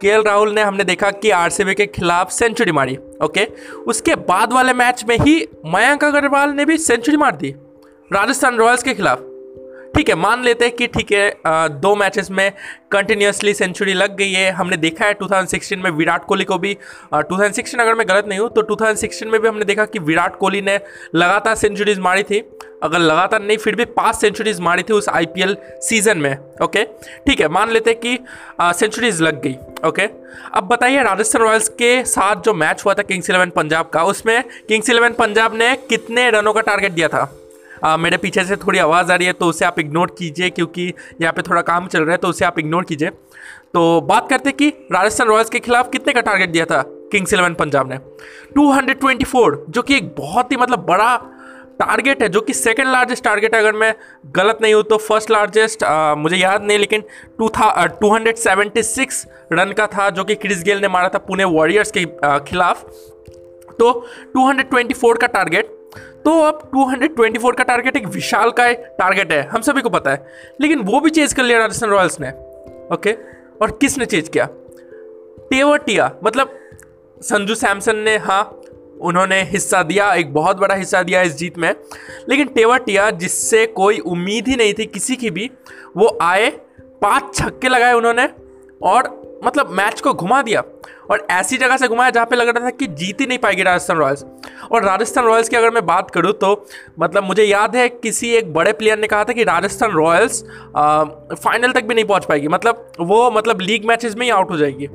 के राहुल ने हमने देखा कि आरसीबी के खिलाफ सेंचुरी मारी, ओके? उसके बाद वाले मैच में ही मयंक अग्रवाल ने भी सेंचुरी मार दी, राजस्थान रॉयल्स के खिलाफ। ठीक है, मान लेते हैं कि ठीक है दो मैचेस में कंटिन्यूसली सेंचुरी लग गई है। हमने देखा है 2016 में विराट कोहली को भी। 2016 अगर मैं गलत नहीं हूँ तो 2016 में भी हमने देखा कि विराट कोहली ने लगातार सेंचुरीज मारी थी। अगर लगातार नहीं, फिर भी पाँच सेंचुरीज मारी थी उस आईपीएल सीज़न में ओके ठीक है, मान लेते कि सेंचुरीज लग गई ओके अब बताइए, राजस्थान रॉयल्स के साथ जो मैच हुआ था किंग्स इलेवन पंजाब का, उसमें किंग्स इलेवन पंजाब ने कितने रनों का टारगेट दिया था? आ, मेरे पीछे से थोड़ी आवाज़ आ रही है तो उसे आप इग्नोर कीजिए क्योंकि यहाँ पे थोड़ा काम चल रहा है तो उसे आप इग्नोर कीजिए। तो बात करते कि राजस्थान रॉयल्स के खिलाफ कितने का टारगेट दिया था किंग्स इलेवन पंजाब ने? 224 जो कि एक बहुत ही मतलब बड़ा टारगेट है जो कि सेकेंड लार्जेस्ट टारगेट है अगर मैं गलत नहीं हूँ तो फ़र्स्ट लार्जेस्ट मुझे याद नहीं लेकिन टू था टू रन का था जो कि क्रिस गेल ने मारा था पुणे वॉरियर्स के खिलाफ। तो 224 का टारगेट तो अब 224 का टारगेट एक विशाल का टारगेट है, हम सभी को पता है। लेकिन वो भी चेज कर लिया राजस्थान रॉयल्स ने। ओके और किसने चेज किया? टेवटिया मतलब संजू सैमसन ने हाँ उन्होंने हिस्सा दिया, एक बहुत बड़ा हिस्सा दिया इस जीत में। लेकिन टेवटिया जिससे कोई उम्मीद ही नहीं थी किसी की भी, वो आए, पाँच छक्के लगाए उन्होंने, और मतलब मैच को घुमा दिया और ऐसी जगह से घुमाया जहाँ पे लग रहा था कि जीत ही नहीं पाएगी राजस्थान रॉयल्स। और राजस्थान रॉयल्स की अगर मैं बात करूँ तो मतलब मुझे याद है किसी एक बड़े प्लेयर ने कहा था कि राजस्थान रॉयल्स फाइनल तक भी नहीं पहुँच पाएगी। मतलब वो मतलब लीग मैचेस में ही आउट हो जाएगी।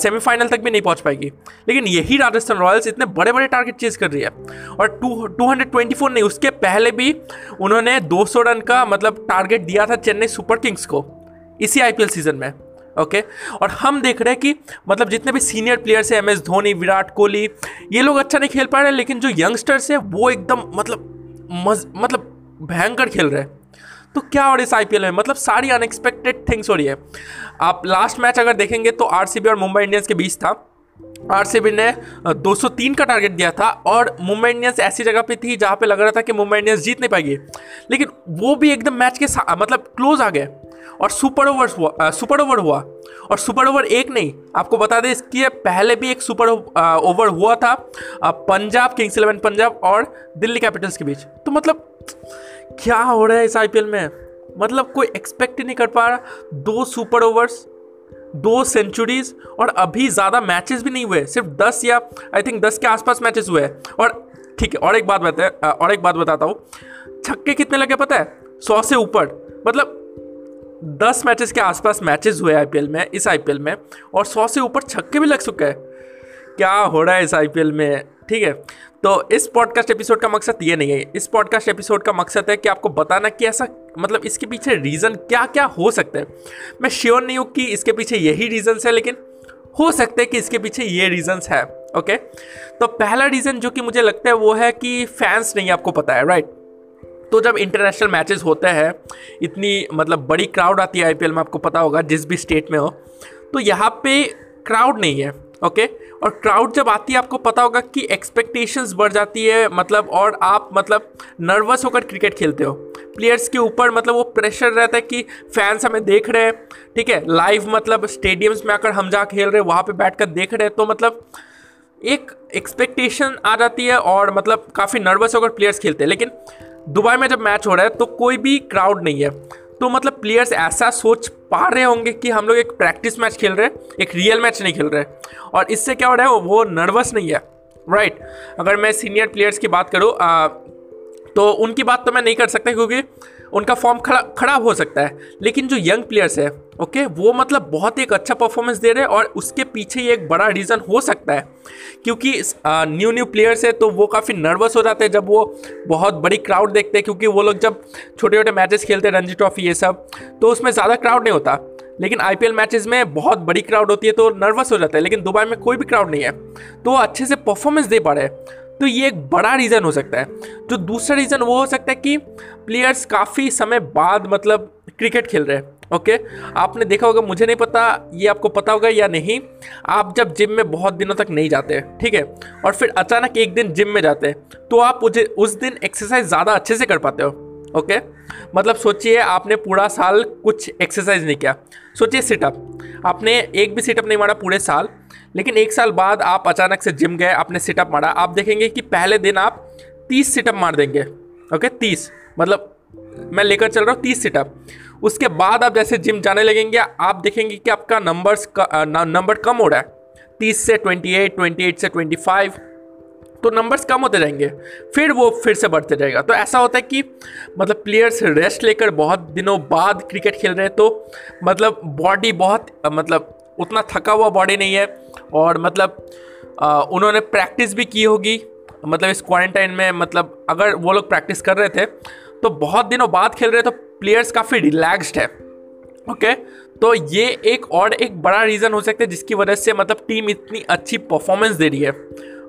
सेमीफाइनल तक भी नहीं पहुँच पाएगी। लेकिन यही राजस्थान रॉयल्स इतने बड़े बड़े टारगेट चेज कर रही है। और two two hundred twenty four नहीं, उसके पहले भी उन्होंने 200 रन का मतलब टारगेट दिया था चेन्नई सुपर किंग्स को, इसी आईपीएल सीज़न में। ओके और हम देख रहे हैं कि मतलब जितने भी सीनियर प्लेयर्स हैं एम एस धोनी विराट कोहली, ये लोग अच्छा नहीं खेल पा रहे, लेकिन जो यंगस्टर्स हैं, वो एकदम मतलब मज मतलब भयंकर खेल रहे हैं। तो क्या हो रहा है इस आईपीएल में? मतलब सारी अनएक्सपेक्टेड थिंग्स हो रही है। आप लास्ट मैच अगर देखेंगे तो आरसीबी और मुंबई इंडियंस के बीच था। आरसीबी ने 203 का टारगेट दिया था और मुंबई इंडियंस ऐसी जगह पे थी जहाँ पे लग रहा था कि मुंबई इंडियंस जीत नहीं पाएगी। लेकिन वो भी एकदम मैच के मतलब क्लोज आ गए। और सुपर ओवर सुपर ओवर हुआ। और सुपर ओवर एक नहीं, आपको बता दें इसके पहले भी एक सुपर ओवर हुआ था पंजाब किंग्स इलेवन पंजाब और दिल्ली कैपिटल्स के बीच। तो मतलब क्या हो रहा है इस आईपीएल में? मतलब कोई एक्सपेक्ट ही नहीं कर पा रहा। दो सुपर ओवर्स, दो सेंचुरीज और अभी ज़्यादा मैचेस भी नहीं हुए, सिर्फ़ दस या आई थिंक दस के आसपास मैचेस हुए। हैं और ठीक है, और एक बात बता और एक बात बताता हूँ। छक्के कितने लगे पता है? सौ से ऊपर। मतलब दस मैचेस के आसपास मैचेस हुए आईपीएल में, इस आईपीएल में, और सौ से ऊपर छक्के भी लग चुके हैं। क्या हो रहा है इस आईपीएल में? ठीक है तो इस पॉडकास्ट एपिसोड का मकसद ये नहीं है। इस पॉडकास्ट एपिसोड का मकसद है कि आपको बताना कि ऐसा मतलब इसके पीछे रीज़न क्या क्या हो सकते हैं। मैं श्योर नहीं हूँ कि इसके पीछे यही रीज़न्स है, लेकिन हो सकते हैं कि इसके पीछे ये रीज़न्स है ओके तो पहला रीज़न जो कि मुझे लगता है वो है कि फैंस नहीं आपको पता है राइट तो जब इंटरनेशनल मैचेस होते हैं, इतनी मतलब बड़ी क्राउड आती है आईपीएल में, आपको पता होगा, जिस भी स्टेट में हो तो यहाँ पे क्राउड नहीं है ओके और क्राउड जब आती है, आपको पता होगा कि एक्सपेक्टेशंस बढ़ जाती है मतलब और आप मतलब नर्वस होकर क्रिकेट खेलते हो। प्लेयर्स के ऊपर मतलब वो प्रेशर रहता है कि फैंस हमें देख रहे हैं, ठीक है? लाइव मतलब स्टेडियम्स में आकर हम जा खेल रहे हैं, वहाँ पे बैठ कर देख रहे हैं तो मतलब एक एक्सपेक्टेशन आ जाती है और मतलब काफ़ी नर्वस होकर प्लेयर्स खेलते हैं। लेकिन दुबई में जब मैच हो रहा है तो कोई भी क्राउड नहीं है। तो मतलब प्लेयर्स ऐसा सोच पा रहे होंगे कि हम लोग एक प्रैक्टिस मैच खेल रहे हैं, एक रियल मैच नहीं खेल रहे और इससे क्या हो रहा है, वो नर्वस नहीं है। राइट अगर मैं सीनियर प्लेयर्स की बात करूँ तो उनकी बात तो मैं नहीं कर सकता क्योंकि उनका फॉर्म खराब हो सकता है। लेकिन जो यंग प्लेयर्स है ओके? वो मतलब बहुत एक अच्छा परफॉर्मेंस दे रहे हैं और उसके पीछे ये एक बड़ा रीज़न हो सकता है। क्योंकि न्यू न्यू प्लेयर्स है तो वो काफ़ी नर्वस हो जाते हैं जब वो बहुत बड़ी क्राउड देखते हैं, क्योंकि वो लोग जब छोटे छोटे मैचेस खेलते हैं रणजी ट्रॉफी ये सब तो उसमें ज़्यादा क्राउड नहीं होता। लेकिन आईपीएल मैचेस में बहुत बड़ी क्राउड होती है तो नर्वस हो जाता है, लेकिन दुबई में कोई भी क्राउड नहीं है। तो वो अच्छे से परफॉर्मेंस दे पा रहे हैं। तो ये एक बड़ा रीज़न हो सकता है। जो दूसरा रीज़न वो हो सकता है कि प्लेयर्स काफ़ी समय बाद मतलब क्रिकेट खेल रहे हैं। ओके? okay? आपने देखा होगा, मुझे नहीं पता, ये आपको पता होगा या नहीं। आप जब जिम में बहुत दिनों तक नहीं जाते, ठीक है, और फिर अचानक एक दिन जिम में जाते हैं तो आप मुझे उस दिन एक्सरसाइज ज़्यादा अच्छे से कर पाते हो, ओके? okay? मतलब सोचिए, आपने पूरा साल कुछ एक्सरसाइज नहीं किया। सोचिए सिटअप आपने एक भी सिटअप नहीं मारा पूरे साल, लेकिन एक साल बाद आप अचानक से जिम गए, आपने सिटअप मारा। आप देखेंगे कि पहले दिन आप तीस सिटअप मार देंगे, ओके? तीस मतलब मैं लेकर चल रहा हूँ तीस सिटअप उसके बाद आप जैसे जिम जाने लगेंगे आप देखेंगे कि आपका नंबर्स का नंबर कम हो रहा है। तीस से ट्वेंटी एट ट्वेंटी एट से ट्वेंटी फाइव तो नंबर्स कम होते जाएँगे फिर वो फिर से बढ़ते जाएगा। तो ऐसा होता है कि मतलब प्लेयर्स रेस्ट लेकर बहुत दिनों बाद क्रिकेट खेल रहे हैं तो मतलब बॉडी बहुत मतलब उतना थका हुआ बॉडी नहीं है और मतलब आ, उन्होंने प्रैक्टिस भी की होगी। मतलब इस क्वारंटाइन में मतलब अगर वो लोग प्रैक्टिस कर रहे थे तो बहुत दिनों बाद खेल रहे तो प्लेयर्स काफ़ी रिलैक्स्ड है ओके तो ये एक और एक बड़ा रीज़न हो सकता है जिसकी वजह से मतलब टीम इतनी अच्छी परफॉर्मेंस दे रही है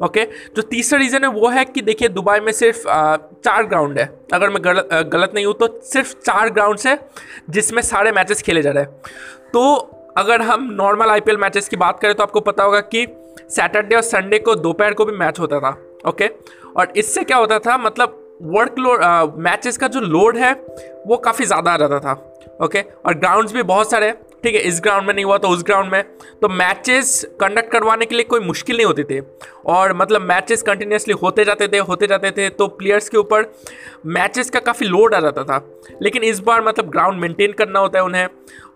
ओके जो तीसरा रीज़न है वो है कि देखिए दुबई में सिर्फ़ चार ग्राउंड है। अगर मैं गलत गलत नहीं हूँ तो सिर्फ़ चार ग्राउंड है जिसमें सारे मैचेस खेले जा रहे हैं। तो अगर हम नॉर्मल आई मैचेस की बात करें तो आपको पता होगा कि सैटरडे और संडे को दोपहर को भी मैच होता था ओके okay? और इससे क्या होता था मतलब वर्क लोड मैचेस का जो लोड है, वो काफ़ी ज़्यादा आ जाता था ओके और ग्राउंड्स भी बहुत सारे ठीक है? इस ग्राउंड में नहीं हुआ तो उस ग्राउंड में। तो मैचेस कंडक्ट करवाने के लिए कोई मुश्किल नहीं होती थी। और मतलब मैचेस कंटिन्यूसली होते जाते थे, होते जाते थे तो प्लेयर्स के ऊपर मैचेस का काफ़ी लोड आ जाता था। लेकिन इस बार मतलब ग्राउंड मेंटेन करना होता है उन्हें।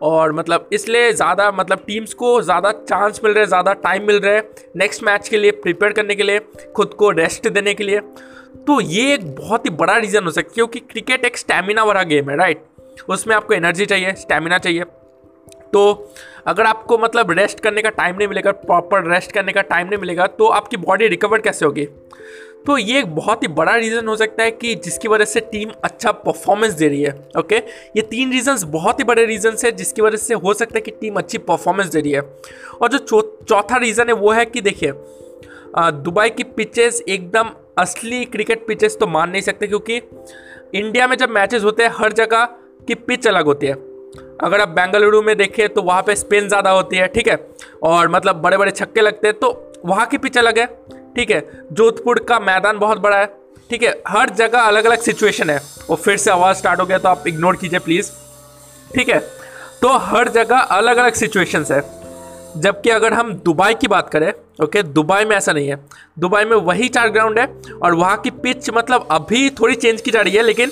और मतलब इसलिए ज़्यादा मतलब टीम्स को ज़्यादा चांस मिल रहे ज़्यादा टाइम मिल रहा है नेक्स्ट मैच के लिए प्रिपेयर करने के लिए, खुद को रेस्ट देने के लिए। तो ये एक बहुत ही बड़ा रीज़न हो सकता है, क्योंकि क्रिकेट एक स्टेमिना वाला गेम है राइट उसमें आपको एनर्जी चाहिए स्टेमिना चाहिए। तो अगर आपको मतलब रेस्ट करने का टाइम नहीं मिलेगा प्रॉपर रेस्ट करने का टाइम नहीं मिलेगा तो आपकी बॉडी रिकवर कैसे होगी? तो ये एक बहुत ही बड़ा रीज़न हो सकता है कि जिसकी वजह से टीम अच्छा परफॉर्मेंस दे रही है ओके ये तीन रीजंस बहुत ही बड़े रीजंस है जिसकी वजह से हो सकता है कि टीम अच्छी परफॉर्मेंस दे रही है। और जो चौथा रीज़न है वो है कि देखिए दुबई की पिचेस एकदम असली क्रिकेट पिचेस तो मान नहीं सकते क्योंकि इंडिया में जब मैचेस होते हैं, हर जगह की पिच अलग होती है। अगर आप बेंगलुरु में देखें तो वहाँ पे स्पिन ज़्यादा होती है, ठीक है? और मतलब बड़े बड़े छक्के लगते हैं तो वहाँ की पिच अलग है, ठीक है? जोधपुर का मैदान बहुत बड़ा है, ठीक है? हर जगह अलग अलग सिचुएशन है। और फिर से आवाज़ स्टार्ट हो गया तो आप इग्नोर कीजिए प्लीज़ ठीक है? तो हर जगह अलग अलग सिचुएशंस है। जबकि अगर हम दुबई की बात करें ओके, दुबई में ऐसा नहीं है। दुबई में वही चार ग्राउंड है और वहाँ की पिच मतलब अभी थोड़ी चेंज की जा रही है, लेकिन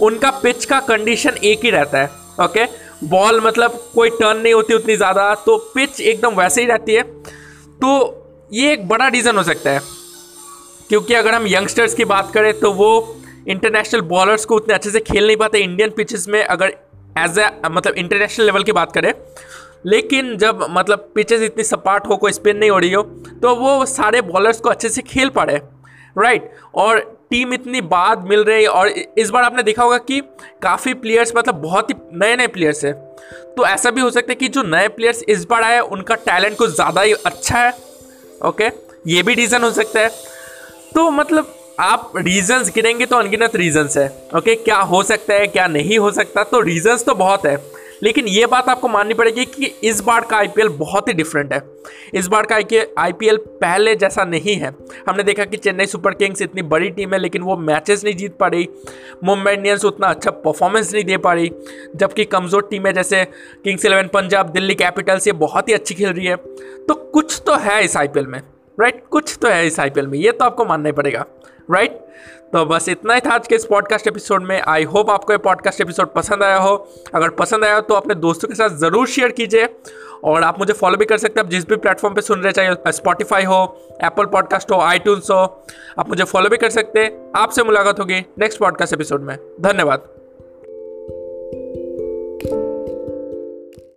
उनका पिच का कंडीशन एक ही रहता है, ओके? बॉल मतलब कोई टर्न नहीं होती उतनी ज़्यादा तो पिच एकदम वैसे ही रहती है। तो ये एक बड़ा रीज़न हो सकता है, क्योंकि अगर हम यंगस्टर्स की बात करें तो वो इंटरनेशनल बॉलर्स को उतने अच्छे से खेल नहीं पाते। इंडियन पिचेस में अगर एज ए मतलब इंटरनेशनल लेवल की बात करें लेकिन जब मतलब पिचेस इतनी सपाट हो, कोई स्पिन नहीं हो रही हो तो वो सारे बॉलर्स को अच्छे से खेल पा रहे राइट और टीम इतनी बाद मिल रही और इस बार आपने देखा होगा कि काफ़ी प्लेयर्स मतलब बहुत ही नए नए प्लेयर्स है। तो ऐसा भी हो सकता है कि जो नए प्लेयर्स इस बार आए, उनका टैलेंट कुछ ज़्यादा ही अच्छा है ओके ये भी रीज़न हो सकता है। तो मतलब आप रीजंस गिनेंगे तो अनगिनत रीजंस है ओके क्या हो सकता है, क्या नहीं हो सकता तो रीजंस तो बहुत है। लेकिन ये बात आपको माननी पड़ेगी कि इस बार का आईपीएल बहुत ही डिफरेंट है। इस बार का आईपीएल पहले जैसा नहीं है। हमने देखा कि चेन्नई सुपर किंग्स इतनी बड़ी टीम है, लेकिन वो मैचेस नहीं जीत पा रही। मुंबई इंडियंस उतना अच्छा परफॉर्मेंस नहीं दे पा रही, जबकि कमज़ोर टीमें जैसे Kings Eleven Punjab Delhi Capitals ये बहुत ही अच्छी खेल रही है। तो कुछ तो है इस आईपीएल में। Right right? कुछ तो है इस आईपीएल में, ये तो आपको मानना ही पड़ेगा। Right right? तो बस इतना ही था आज के इस पॉडकास्ट एपिसोड में। आई होप आपको ये पॉडकास्ट एपिसोड पसंद आया हो। अगर पसंद आया हो तो अपने दोस्तों के साथ ज़रूर शेयर कीजिए। और आप मुझे फॉलो भी कर सकते हैं। आप जिस भी प्लेटफॉर्म पे सुन रहे चाहे स्पॉटीफाई हो एप्पल पॉडकास्ट हो आई हो, आप मुझे फॉलो भी कर सकते हैं। आपसे मुलाकात होगी नेक्स्ट पॉडकास्ट एपिसोड में। धन्यवाद।